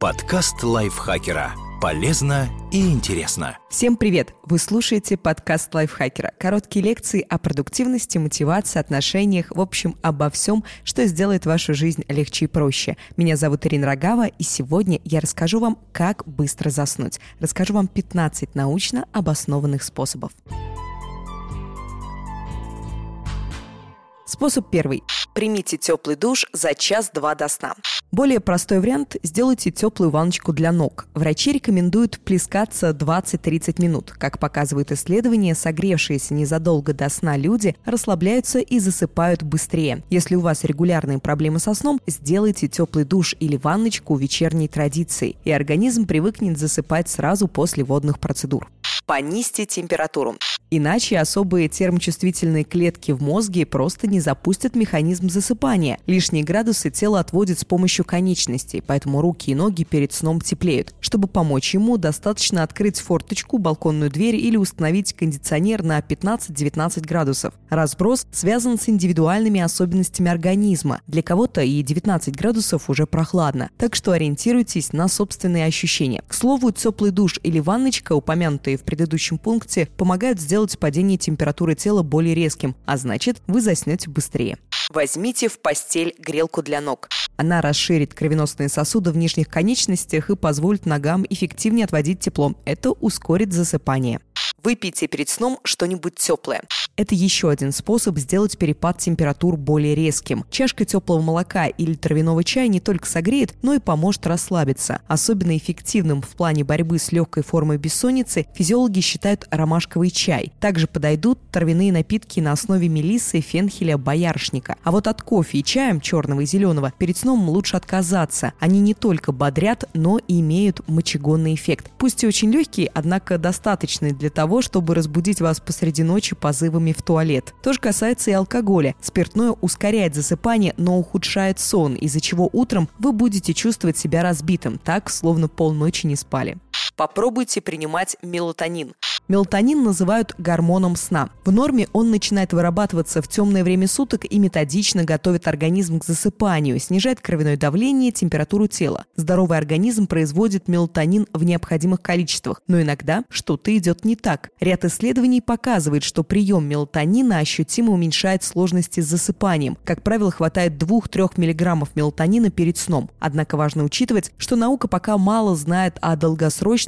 Подкаст лайфхакера. Полезно и интересно. Всем привет! Вы слушаете подкаст лайфхакера. Короткие лекции о продуктивности, мотивации, отношениях, в общем, обо всем, что сделает вашу жизнь легче и проще. Меня зовут Ирина Рогава, и сегодня я расскажу вам, как быстро заснуть. Расскажу вам 15 научно обоснованных способов. Способ первый. Примите теплый душ за час-два до сна. Более простой вариант – сделайте теплую ванночку для ног. Врачи рекомендуют плескаться 20-30 минут. Как показывают исследования, согревшиеся незадолго до сна люди расслабляются и засыпают быстрее. Если у вас регулярные проблемы со сном, сделайте теплый душ или ванночку вечерней традицией, и организм привыкнет засыпать сразу после водных процедур. Понизьте температуру. Иначе особые термочувствительные клетки в мозге просто не запустят механизм засыпания. Лишние градусы тело отводит с помощью конечностей, поэтому руки и ноги перед сном теплеют. Чтобы помочь ему, достаточно открыть форточку, балконную дверь или установить кондиционер на 15-19 градусов. Разброс связан с индивидуальными особенностями организма. Для кого-то и 19 градусов уже прохладно, так что ориентируйтесь на собственные ощущения. К слову, теплый душ или ванночка, упомянутые в предыдущем пункте, помогают сделать падение температуры тела более резким, а значит, вы заснете быстрее. Возьмите в постель грелку для ног. Она расширит кровеносные сосуды в нижних конечностях и позволит ногам эффективнее отводить тепло. Это ускорит засыпание. Выпейте перед сном что-нибудь теплое. Это еще один способ сделать перепад температур более резким. Чашка теплого молока или травяного чая не только согреет, но и поможет расслабиться. Особенно эффективным в плане борьбы с легкой формой бессонницы физиологи считают ромашковый чай. Также подойдут травяные напитки на основе мелиссы, фенхеля, боярышника. А вот от кофе и чаем черного и зеленого перед сном лучше отказаться. Они не только бодрят, но и имеют мочегонный эффект. Пусть и очень легкие, однако достаточные для того, чтобы разбудить вас посреди ночи позывами в туалет. То же касается и алкоголя. Спиртное ускоряет засыпание, но ухудшает сон, из-за чего утром вы будете чувствовать себя разбитым, так, словно полночи не спали. Попробуйте принимать мелатонин. Мелатонин называют гормоном сна. В норме он начинает вырабатываться в темное время суток и методично готовит организм к засыпанию, снижает кровяное давление, температуру тела. Здоровый организм производит мелатонин в необходимых количествах, но иногда что-то идет не так. Ряд исследований показывает, что прием мелатонина ощутимо уменьшает сложности с засыпанием. Как правило, хватает 2-3 мг мелатонина перед сном. Однако важно учитывать, что наука пока мало знает о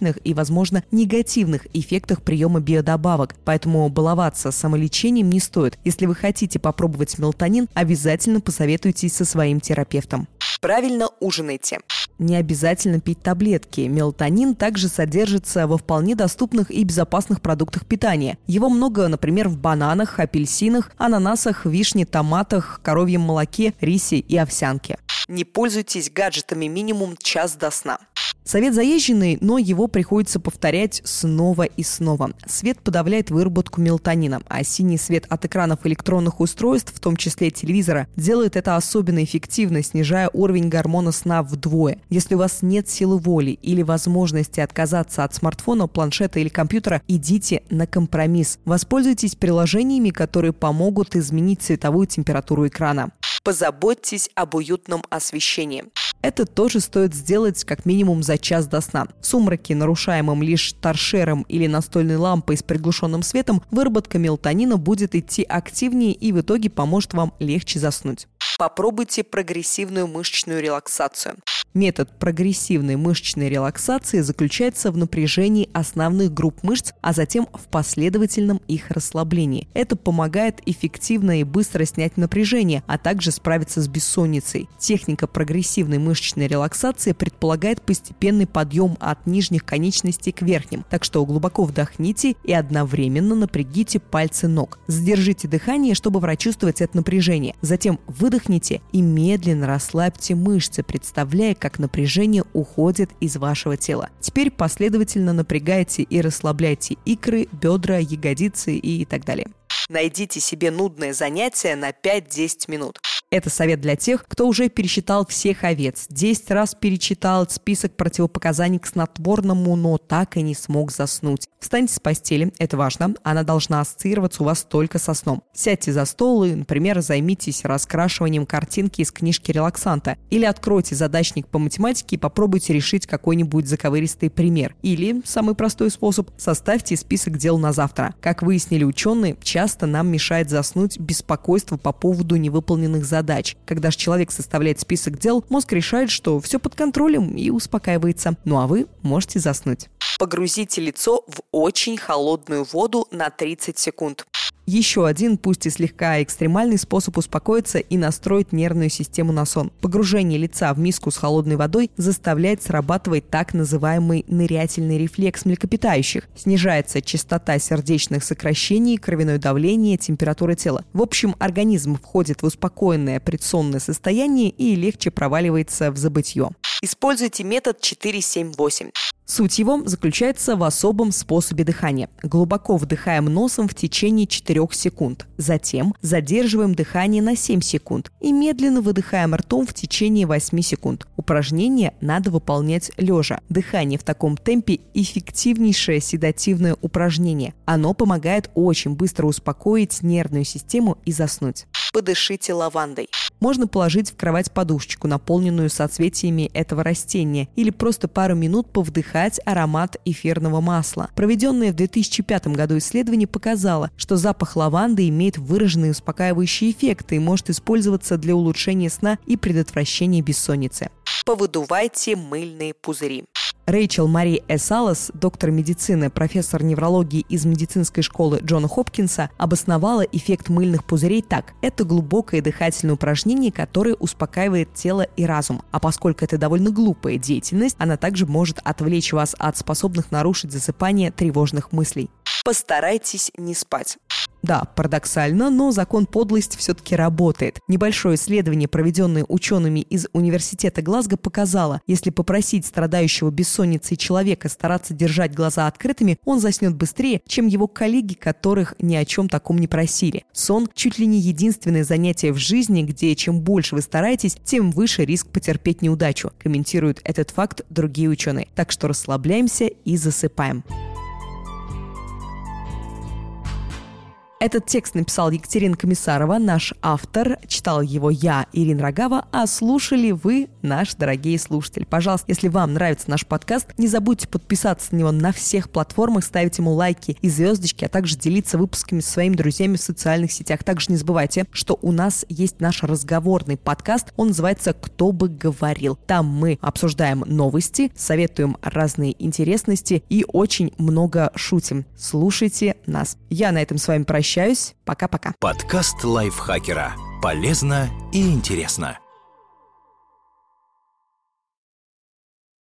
долгосрочных и, возможно, негативных эффектах приема биодобавок, поэтому баловаться самолечением не стоит. Если вы хотите попробовать мелатонин, обязательно посоветуйтесь со своим терапевтом. Правильно ужинайте. Не обязательно пить таблетки. Мелатонин также содержится во вполне доступных и безопасных продуктах питания. Его много, например, в бананах, апельсинах, ананасах, вишне, томатах, коровьем молоке, рисе и овсянке. Не пользуйтесь гаджетами минимум час до сна. Совет заезженный, но его приходится повторять снова и снова. Свет подавляет выработку мелатонина, а синий свет от экранов электронных устройств, в том числе телевизора, делает это особенно эффективно, снижая уровень гормона сна вдвое. Если у вас нет силы воли или возможности отказаться от смартфона, планшета или компьютера, идите на компромисс. Воспользуйтесь приложениями, которые помогут изменить цветовую температуру экрана. Позаботьтесь об уютном освещении. Это тоже стоит сделать как минимум за час до сна. В сумраке, нарушаемом лишь торшером или настольной лампой с приглушенным светом, выработка мелатонина будет идти активнее и в итоге поможет вам легче заснуть. Попробуйте прогрессивную мышечную релаксацию. Метод прогрессивной мышечной релаксации заключается в напряжении основных групп мышц, а затем в последовательном их расслаблении. Это помогает эффективно и быстро снять напряжение, а также справиться с бессонницей. Техника прогрессивной мышечной релаксации предполагает постепенный подъем от нижних конечностей к верхним, так что глубоко вдохните и одновременно напрягите пальцы ног. Задержите дыхание, чтобы прочувствовать это напряжение. Затем выдохните и медленно расслабьте мышцы, представляя, как напряжение уходит из вашего тела. Теперь последовательно напрягайте и расслабляйте икры, бедра, ягодицы и так далее. Найдите себе нудное занятие на 5-10 минут. Это совет для тех, кто уже пересчитал всех овец, 10 раз перечитал список противопоказаний к снотворному, но так и не смог заснуть. Встаньте с постели, это важно, она должна ассоциироваться у вас только со сном. Сядьте за стол и, например, займитесь раскрашиванием картинки из книжки релаксанта. Или откройте задачник по математике и попробуйте решить какой-нибудь заковыристый пример. Или, самый простой способ, составьте список дел на завтра. Как выяснили ученые, часто нам мешает заснуть беспокойство по поводу невыполненных задач. Когда же человек составляет список дел, мозг решает, что все под контролем и успокаивается. Ну а вы можете заснуть. Погрузите лицо в очень холодную воду на 30 секунд. Еще один, пусть и слегка экстремальный способ успокоиться и настроить нервную систему на сон. Погружение лица в миску с холодной водой заставляет срабатывать так называемый нырятельный рефлекс млекопитающих. Снижается частота сердечных сокращений, кровяное давление, температура тела. В общем, организм входит в успокоенное предсонное состояние и легче проваливается в забытье. Используйте метод 478. Суть его заключается в особом способе дыхания. Глубоко вдыхаем носом в течение 4 секунд. Затем задерживаем дыхание на 7 секунд и медленно выдыхаем ртом в течение 8 секунд. Упражнение надо выполнять лежа. Дыхание в таком темпе – эффективнейшее седативное упражнение. Оно помогает очень быстро успокоить нервную систему и заснуть подышите лавандой. Можно положить в кровать подушечку, наполненную соцветиями этого растения, или просто пару минут повдыхать аромат эфирного масла. Проведенное в 2005 году исследование показало, что запах лаванды имеет выраженные успокаивающие эффекты и может использоваться для улучшения сна и предотвращения бессонницы. Повыдувайте мыльные пузыри. Рэйчел Мари Эсалас, доктор медицины, профессор неврологии из медицинской школы Джона Хопкинса, обосновала эффект мыльных пузырей так. Это глубокое дыхательное упражнение, которое успокаивает тело и разум. А поскольку это довольно глупая деятельность, она также может отвлечь вас от способных нарушить засыпание тревожных мыслей. Постарайтесь не спать. Да, парадоксально, но закон подлости все-таки работает. Небольшое исследование, проведенное учеными из Университета Глазго, показало, если попросить страдающего бессонницей человека стараться держать глаза открытыми, он заснет быстрее, чем его коллеги, которых ни о чем таком не просили. Сон – чуть ли не единственное занятие в жизни, где чем больше вы стараетесь, тем выше риск потерпеть неудачу, комментируют этот факт другие ученые. Так что расслабляемся и засыпаем. Этот текст написал Екатерина Комиссарова, наш автор. Читал его я, Ирина Рогава, а слушали вы, наш дорогие слушатели. Пожалуйста, если вам нравится наш подкаст, не забудьте подписаться на него на всех платформах, ставить ему лайки и звездочки, а также делиться выпусками со своими друзьями в социальных сетях. Также не забывайте, что у нас есть наш разговорный подкаст. Он называется «Кто бы говорил». Там мы обсуждаем новости, советуем разные интересности и очень много шутим. Слушайте нас. Я на этом с вами прощаюсь прощаюсь. Пока-пока. Подкаст лайфхакера. Полезно и интересно.